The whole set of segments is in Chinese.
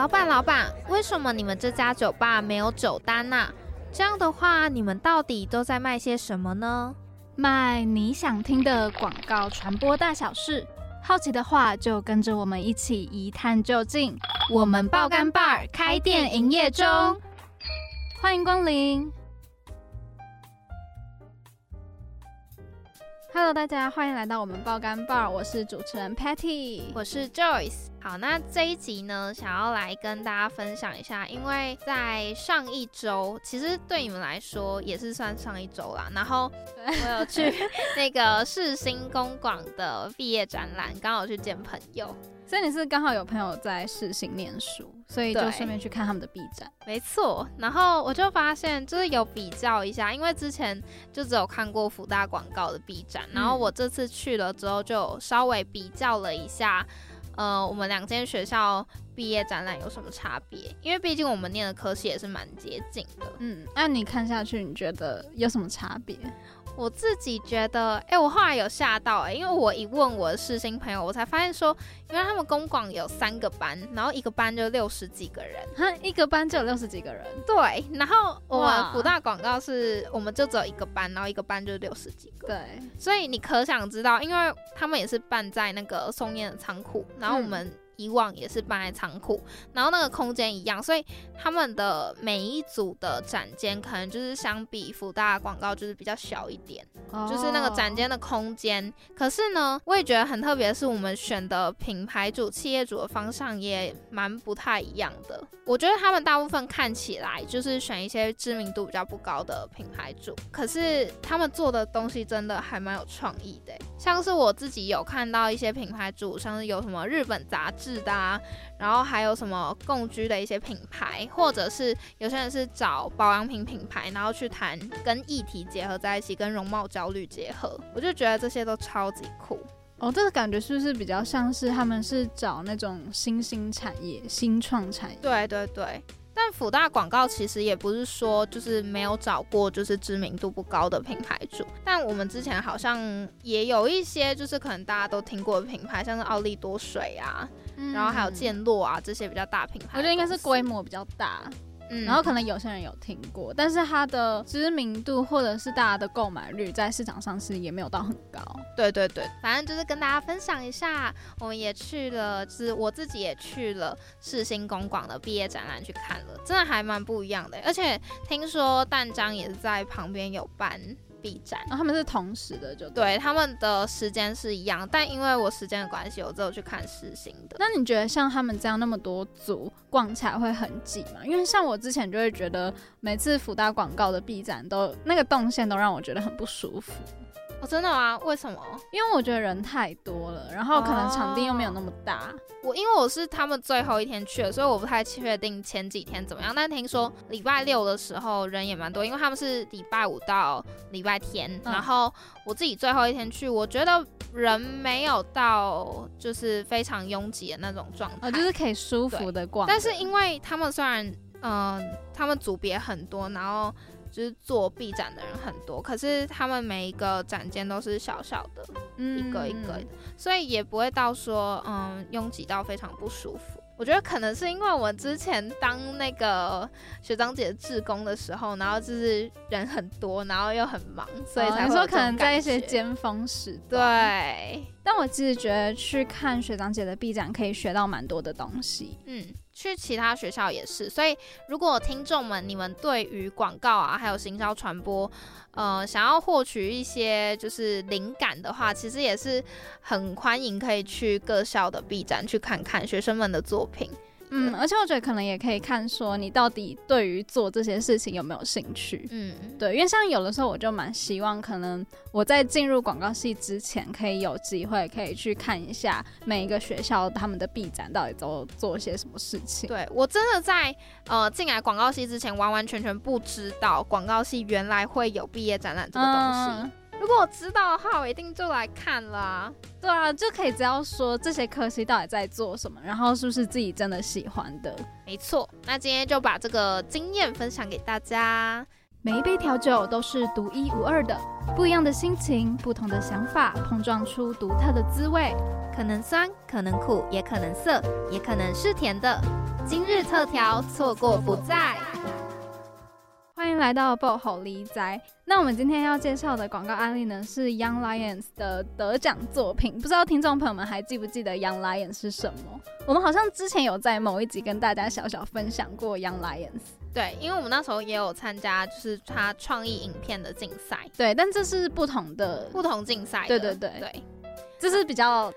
老板，老板，为什么你们这家酒吧没有酒单呐？这样的话，你们到底都在卖些什么呢？卖你想听的广告传播大小事。好奇的话，就跟着我们一起一探究竟。我们爆肝 bar 开店营业中，欢迎光临。Hello，大家欢迎来到我们爆肝 bar，我是主持人 Patty，我是 Joyce。好，那这一集呢，想要来跟大家分享一下，因为在上一周，其实对你们来说也是算上一周啦。然后我有去 那个世新公广的毕业展览，刚好去见朋友。所以你是刚好有朋友在世新念书，所以就顺便去看他们的 B 站。没错，然后我就发现就是有比较一下，因为之前就只有看过福大广告的 B 站，然后我这次去了之后就稍微比较了一下，呃，我们两间学校毕业展览有什么差别？因为毕竟我们念的科系也是蛮接近的。嗯，那你看下去，你觉得有什么差别？我自己觉得，哎，我后来有吓到，哎，因为我一问我的世新朋友，我才发现说，原来他们公广有三个班，然后一个班就六十几个人，哼，一个班就有六十几个人，对，然后我们福大广告是，我们就只有一个班，然后一个班就六十几个，对，所以你可想知道，因为他们也是办在那个松烟的仓库，然后我们。以往也是搬在仓库，然后那个空间一样，所以他们的每一组的展间可能就是相比福大广告就是比较小一点，就是那个展间的空间。可是呢，我也觉得很特别的是，我们选的品牌主、企业主的方向也蛮不太一样的。我觉得他们大部分看起来就是选一些知名度比较不高的品牌主，可是他们做的东西真的还蛮有创意的。像是我自己有看到一些品牌主，像是有什么日本杂志。的、啊，然后还有什么共居的一些品牌，或者是有些人是找保养品品牌，然后去谈跟议题结合在一起，跟容貌焦虑结合，我就觉得这些都超级酷哦。这个感觉是不是比较像是他们是找那种新兴产业、新创产业？对对对。但辅大广告其实也不是说就是没有找过就是知名度不高的品牌主，但我们之前好像也有一些就是可能大家都听过的品牌，像是奥利多水啊。然后还有健落啊这些比较大品牌，我觉得应该是规模比较大，嗯，然后可能有些人有听过，但是它的知名度或者是大家的购买率在市场上是也没有到很高。对对对，反正就是跟大家分享一下，我们也去了，是我自己也去了世新公馆的毕业展览去看了，真的还蛮不一样的，而且听说淡江也是在旁边有办。B 站，他们是同时的，就对，他们的时间是一样，但因为我时间的关系，我只有去看实行的。那你觉得像他们这样那么多组逛起来会很挤吗？因为像我之前就会觉得，每次福大广告的 B 站都那个动线都让我觉得很不舒服。哦，真的吗？为什么？因为我觉得人太多了，然后可能场地又没有那么大。我因为我是他们最后一天去的，所以我不太确定前几天怎么样。但听说礼拜六的时候人也蛮多，因为他们是礼拜五到礼拜天。然后我自己最后一天去，我觉得人没有到就是非常拥挤的那种状态，就是可以舒服的逛。但是因为他们虽然嗯，他们组别很多，然后。就是做 B 展的人很多，可是他们每一个展间都是小小的，一个一个的，所以也不会到说嗯拥挤到非常不舒服。我觉得可能是因为我之前当那个学长姐志工的时候，然后就是人很多，然后又很忙，所以才说可能在一些尖峰时段。对，但我其实觉得去看学长姐的 B 展可以学到蛮多的东西。嗯。去其他学校也是，所以如果听众们你们对于广告啊，还有行销传播，呃，想要获取一些就是灵感的话，其实也是很欢迎可以去各校的 B 站去看看学生们的作品。嗯，而且我觉得可能也可以看说你到底对于做这些事情有没有兴趣。嗯，对，因为像有的时候我就蛮希望，可能我在进入广告系之前，可以有机会可以去看一下每一个学校他们的 B 展到底都做些什么事情。对我真的在呃进来广告系之前，完完全全不知道广告系原来会有毕业展览这个东西。如果我知道的话，我一定就来看啦。对啊，就可以知道说这些科系到底在做什么，然后是不是自己真的喜欢的。没错，那今天就把这个经验分享给大家。每一杯调酒都是独一无二的，不一样的心情，不同的想法，碰撞出独特的滋味。可能酸，可能苦，也可能涩，也可能是甜的。今日特调，错过不再。来到爆好离宅。那我们今天要介绍的广告案例呢，是 Young Lions 的得奖作品。不知道听众朋友们还记不记得 Young Lions 是什么？我们好像之前有在某一集跟大家小小分享过 Young Lions。对，因为我们那时候也有参加，就是他创意影片的竞赛。对，但这是不同的不同竞赛。对对对对，这是比较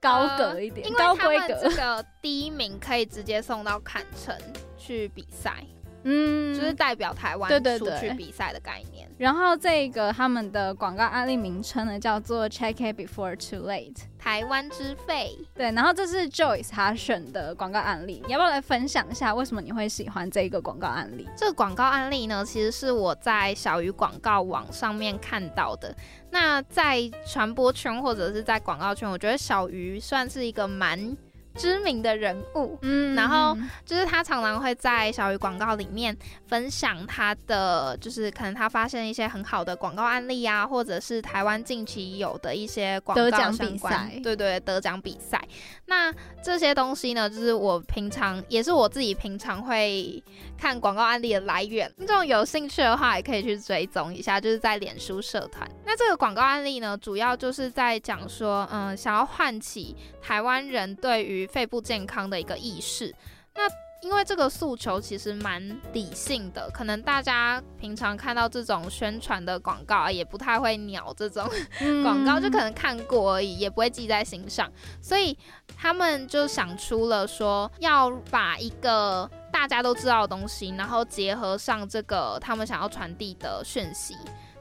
高格一点，高规格。这个第一名可以直接送到坎城去比赛。嗯，就是代表台湾出去比赛的概念。然后这个他们的广告案例名称呢，叫做 Check it before too late，台湾之肺。对，然后这是 Joyce 他选的广告案例，你要不要来分享一下为什么你会喜欢这个广告案例？这个广告案例呢，其实是我在小鱼广告网上面看到的。那在传播圈或者是在广告圈，我觉得小鱼算是一个蛮。知名的人物，嗯，然后就是他常常会在小鱼广告里面分享他的，就是可能他发现一些很好的广告案例啊，或者是台湾近期有的一些广告相关，对对，得奖比赛。那这些东西呢，就是我平常也是我自己平常会看广告案例的来源。这种有兴趣的话，也可以去追踪一下，就是在脸书社团。那这个广告案例呢，主要就是在讲说，嗯，想要唤起台湾人对于肺部健康的一个意识，那因为这个诉求其实蛮理性的，可能大家平常看到这种宣传的广告啊，也不太会鸟这种 广告，就可能看过而已，也不会记在心上，所以他们就想出了说要把一个大家都知道的东西，然后结合上这个他们想要传递的讯息，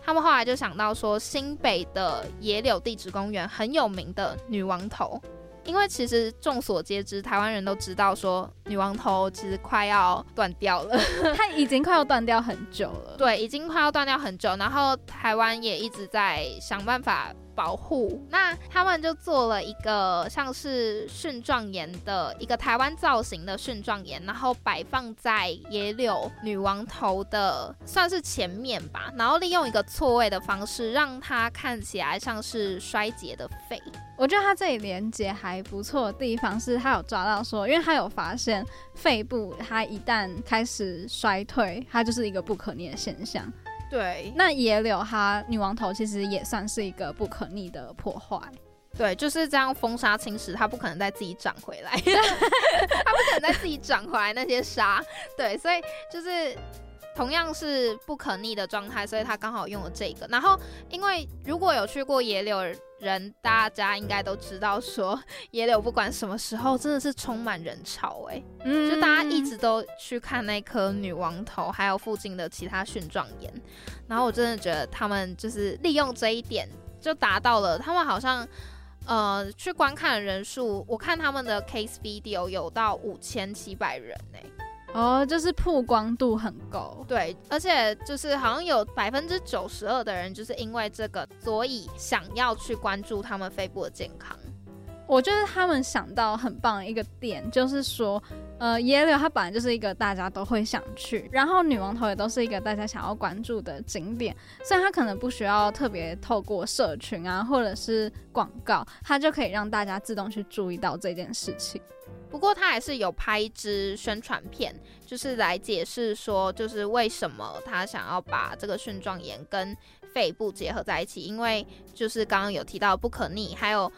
他们后来就想到说新北的野柳地质公园很有名的女王头。因为其实众所皆知，台湾人都知道说女王头其实快要断掉了，它已经快要断掉很久了。对，已经快要断掉很久，然后台湾也一直在想办法保护。那他们就做了一个像是蕈状岩的一个台湾造型的蕈状岩，然后摆放在野柳女王头的算是前面吧，然后利用一个错位的方式，让它看起来像是衰竭的肺。我觉得它这里连接还不错的地方是，它有抓到说，因为它有发现肺部它一旦开始衰退，它就是一个不可逆的现象。对，那野柳它女王头其实也算是一个不可逆的破坏。对，就是这样风沙侵蚀，它不可能再自己长回来，它不可能再自己长回来那些沙。对，所以就是。同样是不可逆的状态，所以他刚好用了这个。然后，因为如果有去过野柳人，大家应该都知道，说野柳不管什么时候真的是充满人潮，哎，就大家一直都去看那颗女王头，还有附近的其他蕈状岩。然后我真的觉得他们就是利用这一点，就达到了。他们好像呃去观看的人数，我看他们的 case video 有到五千七百人呢。哦，就是曝光度很高，对，而且就是好像有百分之九十二的人就是因为这个，所以想要去关注他们肺部的健康。我觉得他们想到很棒的一个点，就是说，呃，野柳它本来就是一个大家都会想去，然后女王头也都是一个大家想要关注的景点，所以它可能不需要特别透过社群啊，或者是广告，它就可以让大家自动去注意到这件事情。不过他还是有拍一支宣传片，就是来解释说，就是为什么他想要把这个蕈状炎跟肺部结合在一起，因为就是刚刚有提到不可逆，还有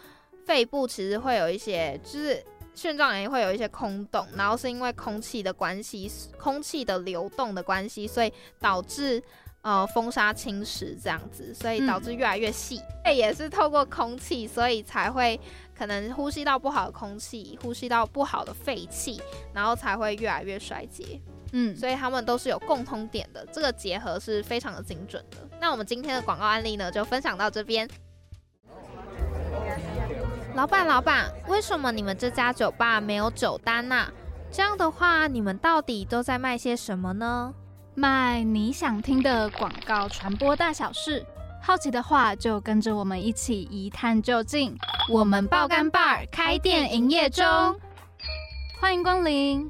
肺部其实会有一些，就是蕈状炎会有一些空洞，然后是因为空气的关系，空气的流动的关系，所以导致。呃，风沙侵蚀这样子，所以导致越来越细。肺也是透过空气，所以才会可能呼吸到不好的空气，呼吸到不好的废气，然后才会越来越衰竭。嗯，所以他们都是有共通点的，这个结合是非常的精准的。那我们今天的广告案例呢，就分享到这边。老板，老板，为什么你们这家酒吧没有酒单呢？这样的话，你们到底都在卖些什么呢？卖你想听的广告传播大小事，好奇的话就跟着我们一起一探究竟。我们爆肝 bar 开店营业中，欢迎光临。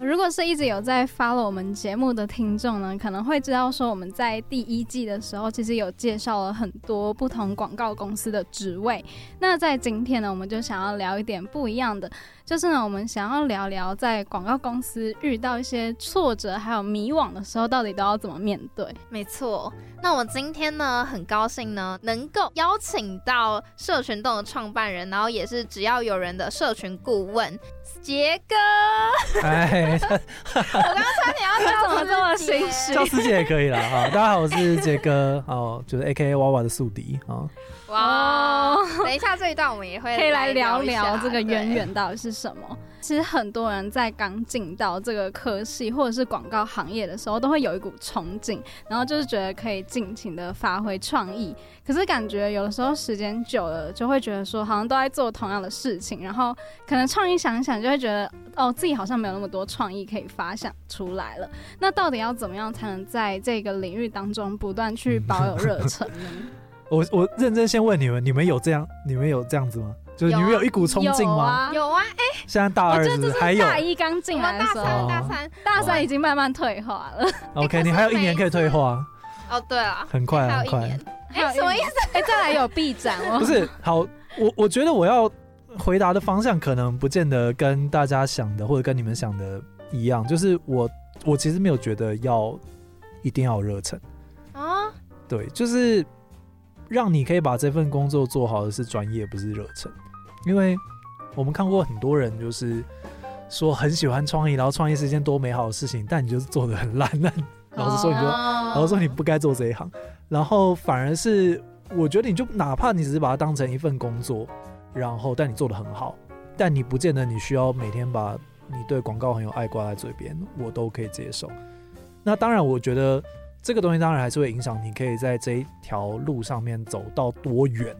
如果是一直有在 follow 我们节目的听众呢，可能会知道说我们在第一季的时候，其实有介绍了很多不同广告公司的职位。那在今天呢，我们就想要聊一点不一样的，就是呢，我们想要聊聊在广告公司遇到一些挫折还有迷惘的时候，到底都要怎么面对。没错，那我今天呢，很高兴呢，能够邀请到社群洞的创办人，然后也是只要有人的社群顾问。杰哥，哎，我刚刚差点要叫怎么这么心虚？叫师姐也可以啦哈。大家好，我是杰哥，哦，就是 A K A 娃娃的宿敌啊。哇，等一下这一段我们也会可以来聊聊这个渊源到底是什么。其实很多人在刚进到这个科系或者是广告行业的时候，都会有一股憧憬，然后就是觉得可以尽情的发挥创意。可是感觉有的时候时间久了，就会觉得说好像都在做同样的事情，然后可能创意想一想，就会觉得哦自己好像没有那么多创意可以发想出来了。那到底要怎么样才能在这个领域当中不断去保有热忱呢？我我认真先问你们，你们有这样，你们有这样子吗？就是你们有一股冲劲吗？有啊，哎，现在大二是还有大一刚进来的时候，大三大三已经慢慢退化了。OK，你还有一年可以退化。哦，对啊，很快很快。哎，什么意思？哎，再来有 B 展哦。不是，好，我我觉得我要回答的方向可能不见得跟大家想的或者跟你们想的一样。就是我我其实没有觉得要一定要有热忱啊。对，就是。让你可以把这份工作做好的是专业，不是热忱。因为我们看过很多人，就是说很喜欢创意，然后创意是一件多美好的事情，但你就是做的很烂。那 老实说，你就老实说你不该做这一行。然后反而是我觉得，你就哪怕你只是把它当成一份工作，然后但你做的很好，但你不见得你需要每天把你对广告很有爱挂在嘴边，我都可以接受。那当然，我觉得。这个东西当然还是会影响你可以在这一条路上面走到多远，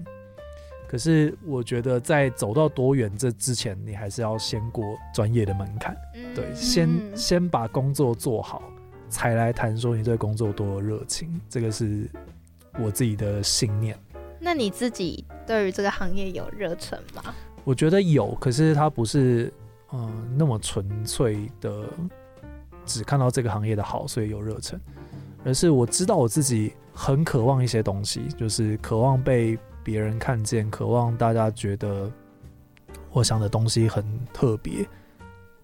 可是我觉得在走到多远这之前，你还是要先过专业的门槛，对，先先把工作做好，才来谈说你对工作多有热情，这个是我自己的信念。那你自己对于这个行业有热忱吗？我觉得有，可是它不是嗯那么纯粹的，只看到这个行业的好，所以有热忱。而是我知道我自己很渴望一些东西，就是渴望被别人看见，渴望大家觉得我想的东西很特别，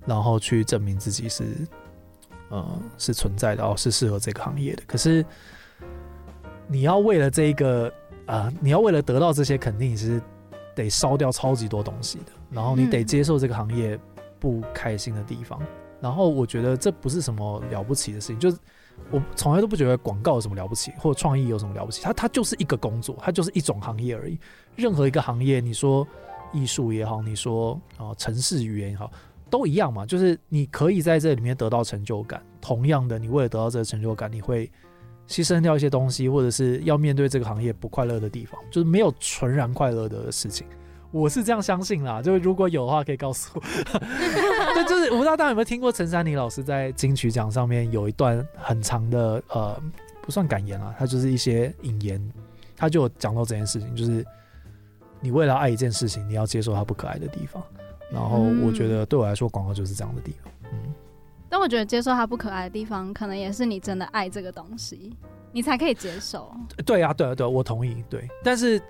然后去证明自己是，呃，是存在的哦，是适合这个行业的。可是你要为了这一个，啊，你要为了得到这些肯定，是得烧掉超级多东西的，然后你得接受这个行业不开心的地方，然后我觉得这不是什么了不起的事情，就是。我从来都不觉得广告有什么了不起，或者创意有什么了不起，它它就是一个工作，它就是一种行业而已。任何一个行业，你说艺术也好，你说啊城市语言也好，都一样嘛，就是你可以在这里面得到成就感。同样的，你为了得到这个成就感，你会牺牲掉一些东西，或者是要面对这个行业不快乐的地方，就是没有纯然快乐的事情。我是这样相信啦，就是如果有的话，可以告诉我。对，就是我不知道大家有没有听过陈珊妮老师在金曲奖上面有一段很长的呃，不算感言啊，他就是一些引言，他就讲到这件事情，就是你为了爱一件事情，你要接受它不可爱的地方。然后我觉得对我来说，广告就是这样的地方。嗯，但我觉得接受它不可爱的地方，可能也是你真的爱这个东西，你才可以接受。对啊，对啊，对，我同意。对，但是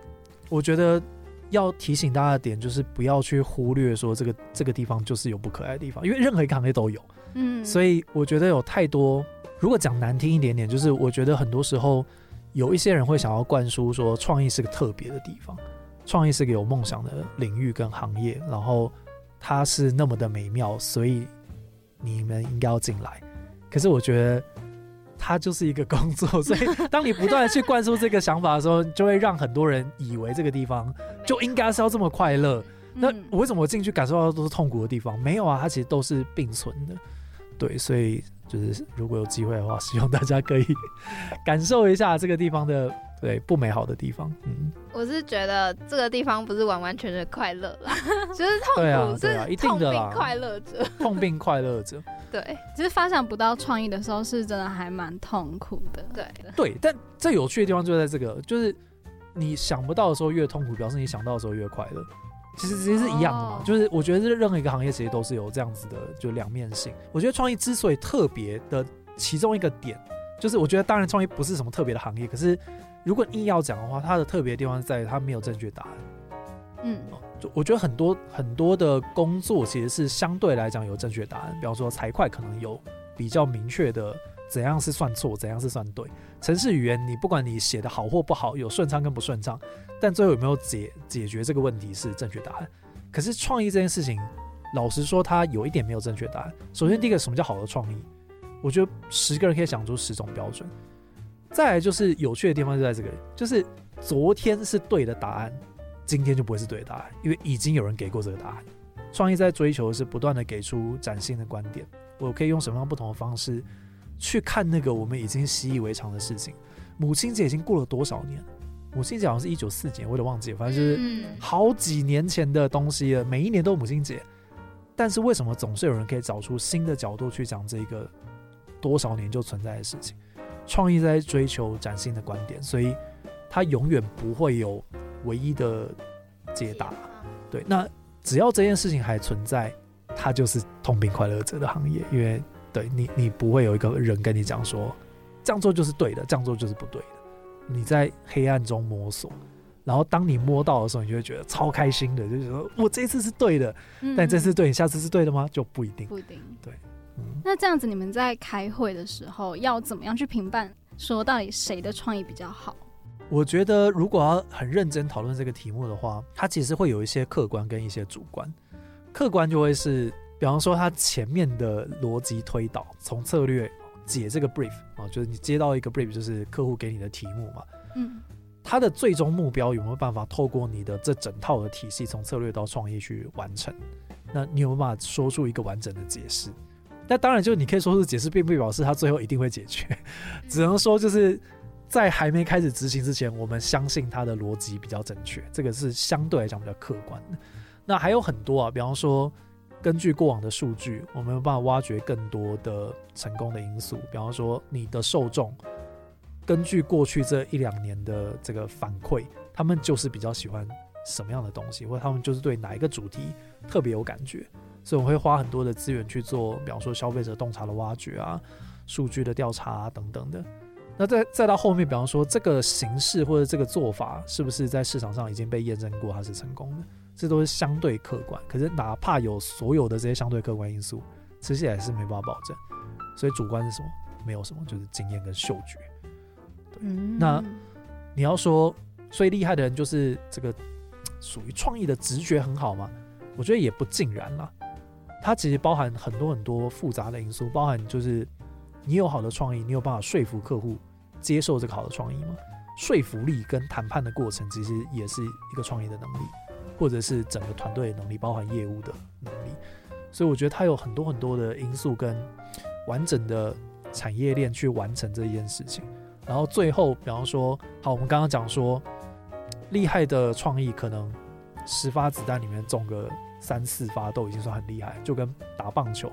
我觉得。要提醒大家的点就是，不要去忽略说这个这个地方就是有不可爱的地方，因为任何一个行业都有。嗯，所以我觉得有太多，如果讲难听一点点，就是我觉得很多时候有一些人会想要灌输说，创意是个特别的地方，创意是个有梦想的领域跟行业，然后它是那么的美妙，所以你们应该要进来。可是我觉得。它就是一个工作，所以当你不断的去灌输这个想法的时候，就会让很多人以为这个地方就应该是要这么快乐。那我为什么我进去感受到都是痛苦的地方？没有啊，它其实都是并存的。对，所以就是如果有机会的话，希望大家可以感受一下这个地方的对不美好的地方。嗯，我是觉得这个地方不是完完全全快乐啦，就是痛苦是痛并快乐着，痛并快乐着。对，其实发想不到创意的时候，是真的还蛮痛苦的。对，对，但最有趣的地方就在这个，就是你想不到的时候越痛苦，表示你想到的时候越快乐。其实其实是一样的嘛。就是我觉得是任何一个行业其实都是有这样子的就两面性。我觉得创意之所以特别的其中一个点，就是我觉得当然创意不是什么特别的行业，可是如果硬要讲的话，它的特别地方在于它没有正确答案。嗯，就我觉得很多很多的工作其实是相对来讲有正确答案，比方说财会可能有比较明确的怎样是算错，怎样是算对。城市语言你不管你写的好或不好，有顺畅跟不顺畅，但最后有没有解解决这个问题是正确答案。可是创意这件事情，老实说它有一点没有正确答案。首先第一个什么叫好的创意？我觉得十个人可以想出十种标准。再来就是有趣的地方就在这个，就是昨天是对的答案。今天就不会是对的答案，因为已经有人给过这个答案。创意在追求的是不断的给出崭新的观点。我可以用什么样不同的方式去看那个我们已经习以为常的事情？母亲节已经过了多少年？母亲节好像是一九四几年，我有点忘记，反正就是好几年前的东西了。每一年都有母亲节，但是为什么总是有人可以找出新的角度去讲这个多少年就存在的事情？创意在追求崭新的观点，所以它永远不会有。唯一的解答，对，那只要这件事情还存在，它就是痛并快乐着的行业，因为对你，你不会有一个人跟你讲说这样做就是对的，这样做就是不对的。你在黑暗中摸索，然后当你摸到的时候，你就会觉得超开心的，就是说我这次是对的，但这次对你下次是对的吗？就不一定，不一定。对，嗯。那这样子，你们在开会的时候要怎么样去评判，说到底谁的创意比较好？我觉得，如果要很认真讨论这个题目的话，它其实会有一些客观跟一些主观。客观就会是，比方说它前面的逻辑推导，从策略解这个 brief 啊，就是你接到一个 brief，就是客户给你的题目嘛。嗯。它的最终目标有没有办法透过你的这整套的体系，从策略到创意去完成？那你有没有办法说出一个完整的解释？那当然，就是你可以说是解释，并不表示它最后一定会解决，只能说就是。在还没开始执行之前，我们相信它的逻辑比较正确，这个是相对来讲比较客观的。那还有很多啊，比方说，根据过往的数据，我们有办法挖掘更多的成功的因素。比方说，你的受众根据过去这一两年的这个反馈，他们就是比较喜欢什么样的东西，或者他们就是对哪一个主题特别有感觉。所以我会花很多的资源去做，比方说消费者洞察的挖掘啊，数据的调查啊等等的。那再再到后面，比方说这个形式或者这个做法，是不是在市场上已经被验证过它是成功的？这都是相对客观。可是哪怕有所有的这些相对客观因素，吃起来是没办法保证。所以主观是什么？没有什么，就是经验跟嗅觉。嗯。那你要说最厉害的人就是这个属于创意的直觉很好吗？我觉得也不尽然啦。它其实包含很多很多复杂的因素，包含就是。你有好的创意，你有办法说服客户接受这个好的创意吗？说服力跟谈判的过程其实也是一个创意的能力，或者是整个团队的能力，包含业务的能力。所以我觉得它有很多很多的因素跟完整的产业链去完成这一件事情。然后最后，比方说，好，我们刚刚讲说，厉害的创意可能十发子弹里面中个三四发都已经算很厉害，就跟打棒球。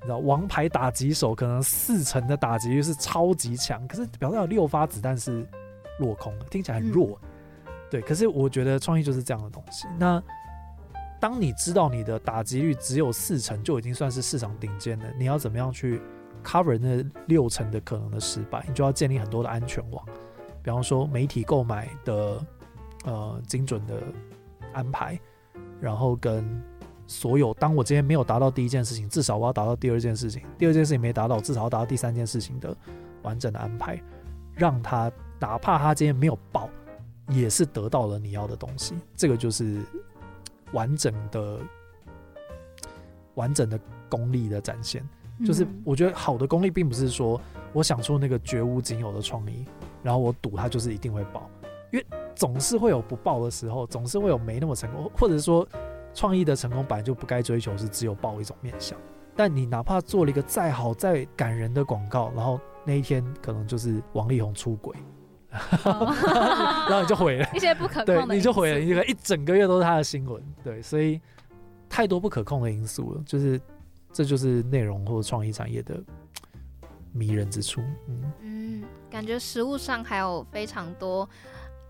你知道王牌打击手可能四成的打击率是超级强，可是表示有六发子弹是落空的，听起来很弱。对，可是我觉得创意就是这样的东西。那当你知道你的打击率只有四成就已经算是市场顶尖了，你要怎么样去 cover 那六成的可能的失败？你就要建立很多的安全网，比方说媒体购买的呃精准的安排，然后跟。所有，当我今天没有达到第一件事情，至少我要达到第二件事情；第二件事情没达到，至少要达到第三件事情的完整的安排，让他哪怕他今天没有报，也是得到了你要的东西。这个就是完整的、完整的功力的展现。就是我觉得好的功力，并不是说我想出那个绝无仅有的创意，然后我赌它就是一定会爆，因为总是会有不爆的时候，总是会有没那么成功，或者说。创意的成功本来就不该追求是只有爆一种面相，但你哪怕做了一个再好再感人的广告，然后那一天可能就是王力宏出轨，然后你就毁了，一些不可控的，对，你就毁了，你一整个月都是他的新闻，对，所以太多不可控的因素了，就是这就是内容或者创意产业的迷人之处，嗯嗯，感觉实物上还有非常多。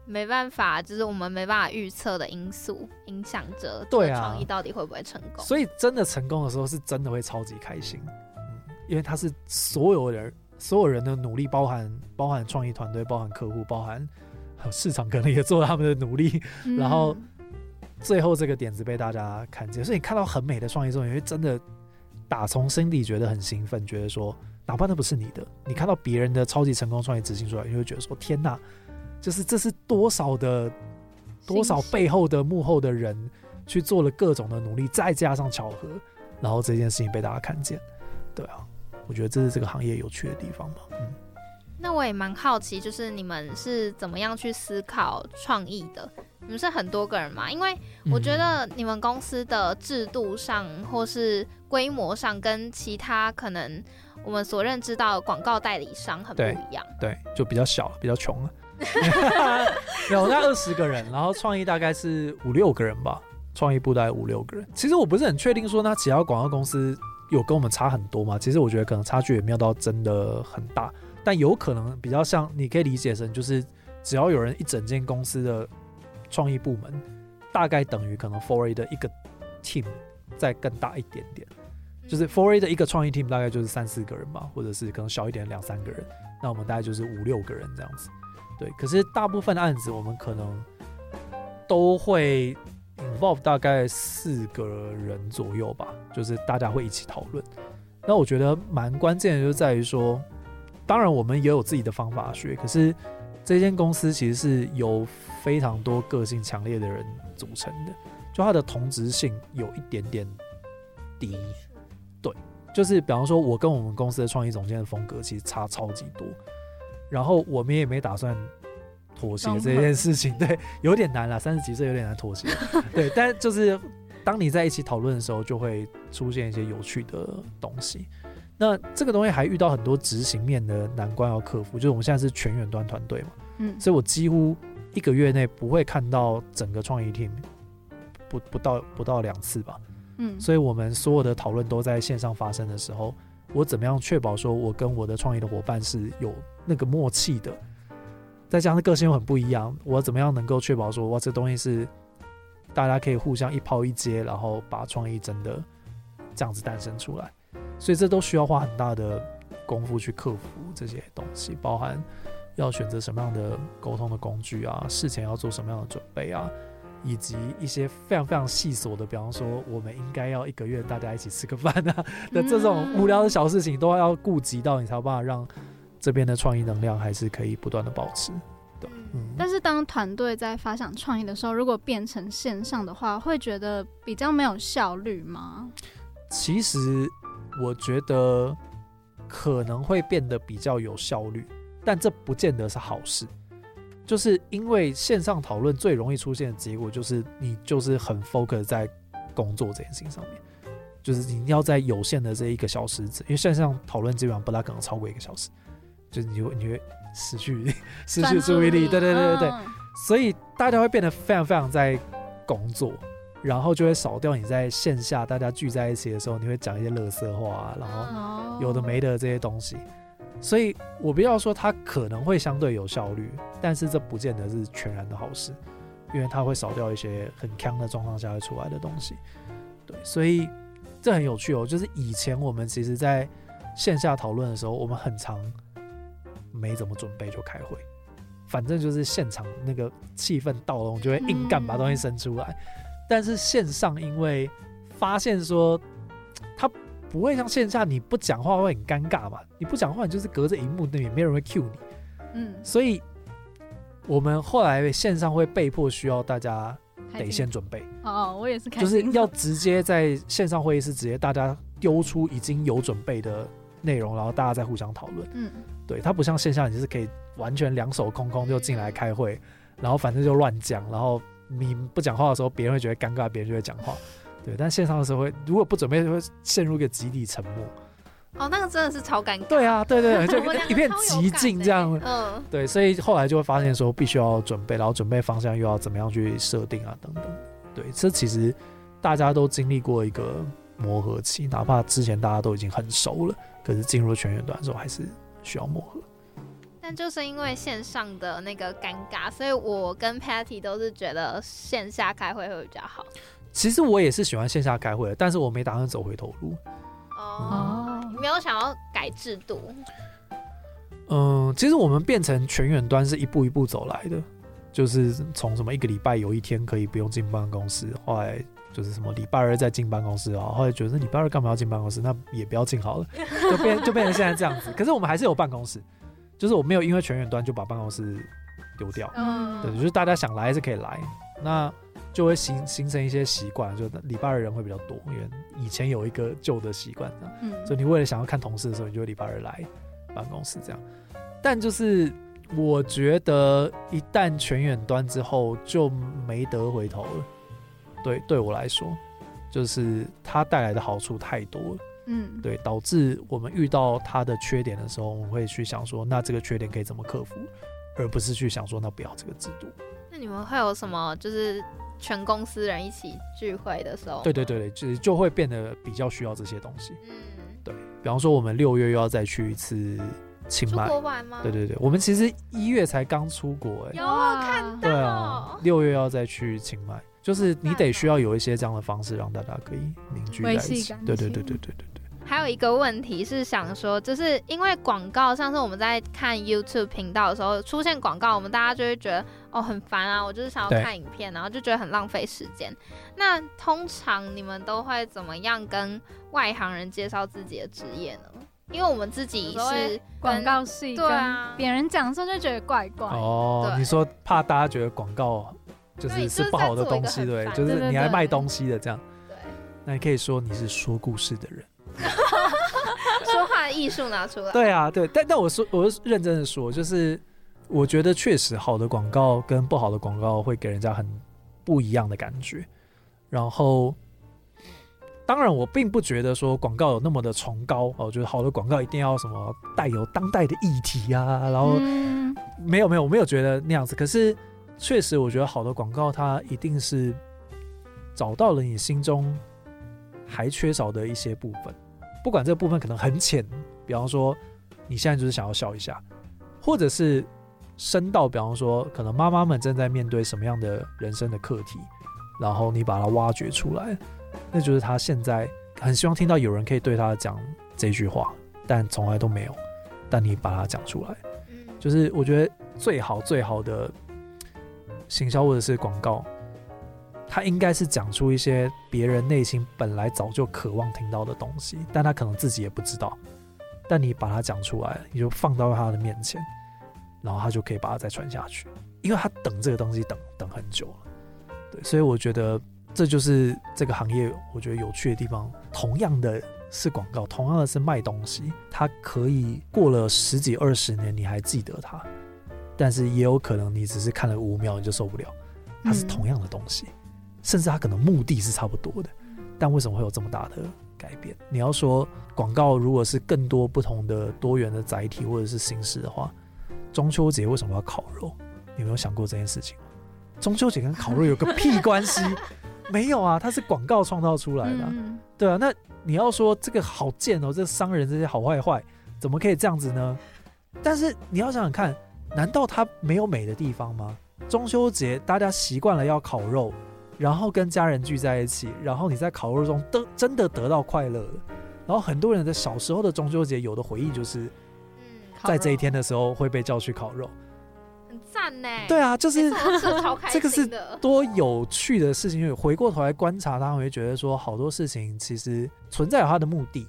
没办法，就是我们没办法预测的因素影响着对啊。创意到底会不会成功。所以真的成功的时候，是真的会超级开心，嗯，因为他是所有人所有人的努力，包含包含创意团队，包含客户，包含还有市场，可能也做了他们的努力，然后嗯最后这个点子被大家看见，所以你看到很美的创意之后，你会真的打从心底觉得很兴奋，觉得说，哪怕那不是你的，你看到别人的超级成功创意执行出来，你会觉得说，天哪，就是这是多少的多少背后的幕后的人去做了各种的努力，再加上巧合，然后这件事情被大家看见，对啊，我觉得这是这个行业有趣的地方吧，嗯。那我也蛮好奇，就是你们是怎么样去思考创意的？你们是很多个人吗？因为我觉得你们公司的制度上或是规模上，跟其他可能我们所认知到的广告代理商很不一样。对，就比较小，比较穷了。有那二十个人，然后创意大概是五六个人吧，创意部大概五六个人。其实我不是很确定说那其他广告公司有跟我们差很多吗？其实我觉得可能差距也没有到真的很大，但有可能比较像，你可以理解成就是只要有人一整间公司的创意部门，大概等于可能 Four A 的一个 team 再更大一点点。就是 Four A 的一个创意 team 大概就是三四个人吧，或者是可能小一点两三个人，那我们大概就是五六个人这样子。对，可是大部分的案子我们可能都会 involve 大概四个人左右吧，就是大家会一起讨论。那我觉得蛮关键的就在于说，当然我们也有自己的方法学，可是这间公司其实是由非常多个性强烈的人组成的，就它的同质性有一点点低。对，就是比方说，我跟我们公司的创意总监的风格其实差超级多，然后我们也没打算妥协这件事情，对，有点难了，三十几岁有点难妥协，对，但就是当你在一起讨论的时候，就会出现一些有趣的东西。那这个东西还遇到很多执行面的难关要克服，就是我们现在是全远端团队嘛，嗯，所以我几乎一个月内不会看到整个创意 team，不不到不到两次吧。嗯，所以我们所有的讨论都在线上发生的时候，我怎么样确保说我跟我的创意的伙伴是有那个默契的，再加上个性又很不一样，我怎么样能够确保说哇这东西是大家可以互相一抛一接，然后把创意真的这样子诞生出来，所以这都需要花很大的功夫去克服这些东西，包含要选择什么样的沟通的工具啊，事前要做什么样的准备啊。以及一些非常非常细琐的，比方说我们应该要一个月大家一起吃个饭啊 的这种无聊的小事情，都要顾及到，你才有办法让这边的创意能量还是可以不断的保持。对，嗯。但是当团队在发想创意的时候，如果变成线上的话，会觉得比较没有效率吗？其实我觉得可能会变得比较有效率，但这不见得是好事。就是因为线上讨论最容易出现的结果，就是你就是很 focus 在工作这件事情上面，就是你要在有限的这一个小时，因为线上讨论基本上不大可能超过一个小时，就是你会你会失去 失去注意力，对对对对所以大家会变得非常非常在工作，然后就会少掉你在线下大家聚在一起的时候，你会讲一些乐色话啊，然后哦。有的没的这些东西。所以我不要说它可能会相对有效率，但是这不见得是全然的好事，因为它会少掉一些很强的状况下会出来的东西。对，所以这很有趣哦。就是以前我们其实在线下讨论的时候，我们很常没怎么准备就开会，反正就是现场那个气氛到了，我就会硬干把东西生出来。但是线上因为发现说不会像线下你不讲话会很尴尬嘛，你不讲话你就是隔着荧幕那边没有人会 cue 你，嗯，所以我们后来线上会被迫需要大家得先准备，哦，我也是开就是要直接在线上会议室直接大家丢出已经有准备的内容，然后大家再互相讨论。嗯。对，它不像线下你就是可以完全两手空空就进来开会，然后反正就乱讲，然后你不讲话的时候，别人会觉得尴尬，别人就会讲话。对，但线上的时候会，如果不准备，会陷入一个集体沉默。哦，那个真的是超尴尬。对啊，对对，对就 一片寂静这样。嗯，对，所以后来就会发现说，必须要准备，然后准备方向又要怎么样去设定啊，等等。对，这其实大家都经历过一个磨合期，哪怕之前大家都已经很熟了，可是进入全员段的时候，还是需要磨合。但就是因为线上的那个尴尬，所以我跟 Patty 都是觉得线下开会会比较好。其实我也是喜欢线下开会的，但是我没打算走回头路。哦，没有想要改制度。嗯，其实我们变成全远端是一步一步走来的，就是从什么一个礼拜有一天可以不用进办公室，后来就是什么礼拜二再进办公室啊，后来觉得礼拜二干嘛要进办公室？那也不要进好了，就变就变成现在这样子。可是我们还是有办公室，就是我没有因为全远端就把办公室丢掉。嗯，对，就是大家想来是可以来，那就会形形成一些习惯，就礼拜二人会比较多，因为以前有一个旧的习惯，嗯，所以你为了想要看同事的时候，你就礼拜二来。办公室这样，但就是我觉得一旦全远端之后就没得回头了。对，对我来说，就是它带来的好处太多了。嗯，对，导致我们遇到它的缺点的时候，我们会去想说，那这个缺点可以怎么克服，而不是去想说，那不要这个制度。那你们会有什么？就是全公司人一起聚会的时候？对对对对，就就会变得比较需要这些东西。嗯。对比方说，我们六月又要再去一次清迈，对对对，我们其实一月才刚出国，哎，有看到，对啊，六月要再去清迈，就是你得需要有一些这样的方式，让大家可以凝聚在一起。对对对对对对对。还有一个问题是想说，就是因为广告，上次我们在看 YouTube 频道的时候出现广告，我们大家就会觉得哦很烦啊，我就是想要看影片，然后就觉得很浪费时间。那通常你们都会怎么样跟外行人介绍自己的职业呢？因为我们自己是广告系，对啊，别人讲的时候就觉得怪怪。哦，你说怕大家觉得广告就是是不好的东西，对，就是你来卖东西的这样。对，那你可以说你是说故事的人。说话艺术拿出来。对啊，对，但但我说，我是认真的说，就是我觉得确实好的广告跟不好的广告会给人家很不一样的感觉。然后，当然我并不觉得说广告有那么的崇高哦，觉得好的广告一定要什么带有当代的议题啊，然后没有没有，我没有觉得那样子。可是确实，我觉得好的广告它一定是找到了你心中还缺少的一些部分。不管这个部分可能很浅，比方说你现在就是想要笑一下，或者是深到比方说可能妈妈们正在面对什么样的人生的课题，然后你把它挖掘出来，那就是他现在很希望听到有人可以对他讲这句话，但从来都没有，但你把它讲出来，就是我觉得最好最好的行销或者是广告。他应该是讲出一些别人内心本来早就渴望听到的东西，但他可能自己也不知道。但你把它讲出来，你就放到他的面前，然后他就可以把它再传下去，因为他等这个东西等等很久了。对，所以我觉得这就是这个行业我觉得有趣的地方。同样的是广告，同样的是卖东西，它可以过了十几二十年你还记得它，但是也有可能你只是看了五秒你就受不了。它是同样的东西。甚至他可能目的是差不多的，但为什么会有这么大的改变？你要说广告如果是更多不同的多元的载体或者是形式的话，中秋节为什么要烤肉？你有没有想过这件事情？中秋节跟烤肉有个屁关系？没有啊，它是广告创造出来的，对啊。那你要说这个好贱哦，这商人这些好坏坏，怎么可以这样子呢？但是你要想想看，难道它没有美的地方吗？中秋节大家习惯了要烤肉。然后跟家人聚在一起，然后你在烤肉中得真的得到快乐了。然后很多人的小时候的中秋节有的回忆就是，在这一天的时候会被叫去烤肉，很赞呢。对啊，就是 这个是多有趣的事情。因为回过头来观察，他会觉得说，好多事情其实存在有它的目的，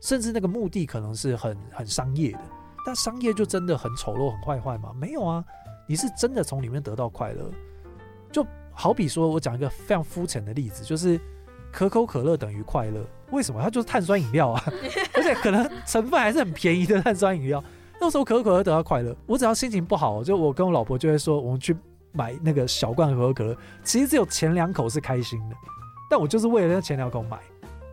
甚至那个目的可能是很很商业的。但商业就真的很丑陋、很坏坏吗？没有啊，你是真的从里面得到快乐，就。好比说，我讲一个非常肤浅的例子，就是可口可乐等于快乐，为什么？它就是碳酸饮料啊，而且可能成分还是很便宜的碳酸饮料。那时候可口可乐得到快乐，我只要心情不好，就我跟我老婆就会说，我们去买那个小罐可口可乐，其实只有前两口是开心的，但我就是为了那前两口买，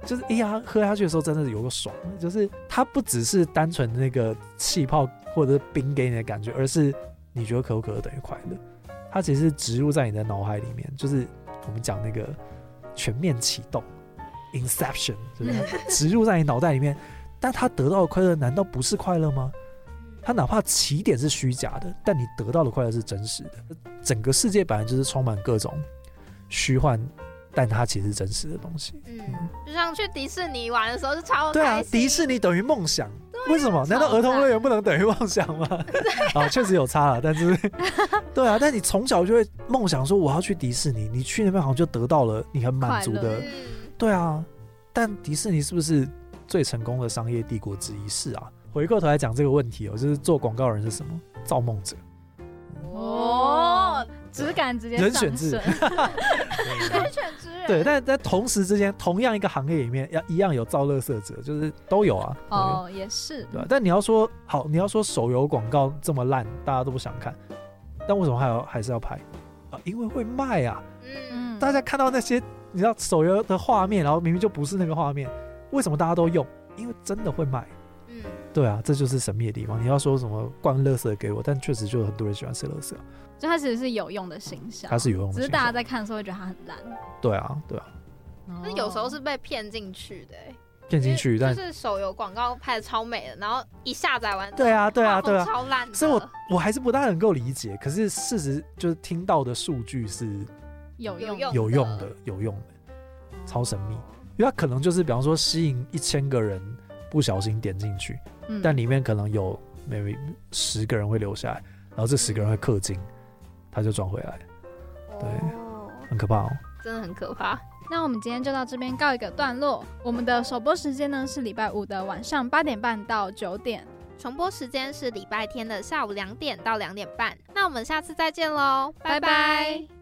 就是哎呀，喝下去的时候真的是有个爽，就是它不只是单纯的那个气泡或者是冰给你的感觉，而是你觉得可口可乐等于快乐。它其实植入在你的脑海里面，就是我们讲那个全面启动，Inception，就是 植入在你脑袋里面。但他得到的快乐难道不是快乐吗？他哪怕起点是虚假的，但你得到的快乐是真实的。整个世界本来就是充满各种虚幻。但它其实是真实的东西，嗯，就像去迪士尼玩的时候是超对啊，迪士尼等于梦想，为什么？难道儿童乐园不能等于妄想吗？啊，确实有差了，但是对啊，但你从小就会梦想说我要去迪士尼，你去那边好像就得到了你很满足的，对啊。但迪士尼是不是最成功的商业帝国之一？是啊。回过头来讲这个问题哦，就是做广告人是什么？造梦者。哦。质感直接人选制，人选制，对，但在同时之间，同样一个行业里面，要一样有造乐色者，就是都有啊。哦，也是，对吧？但你要说好，你要说手游广告这么烂，大家都不想看，但为什么还要还是要拍啊？因为会卖啊。嗯，大家看到那些你知道手游的画面，然后明明就不是那个画面，为什么大家都用？因为真的会卖。嗯，对啊，这就是神秘的地方。你要说什么灌乐色给我，但确实就有很多人喜欢吃乐色。就它其实是有用的形象，它是有用，的，只是大家在看的时候会觉得它很烂。对啊，对啊。那有时候是被骗进去的，骗进去，但是手游广告拍的超美的，然后一下载完，对啊，对啊，对啊，超烂。所以我我还是不大能够理解。可是事实就是听到的数据是有用、有用的、有用的，超神秘。因为它可能就是比方说吸引一千个人不小心点进去，但里面可能有 maybe 十个人会留下来，然后这十个人会氪金。他就转回来，对，很可怕哦，真的很可怕。那我们今天就到这边告一个段落。我们的首播时间呢是礼拜五的晚上八点半到九点，重播时间是礼拜天的下午两点到两点半。那我们下次再见喽，拜拜。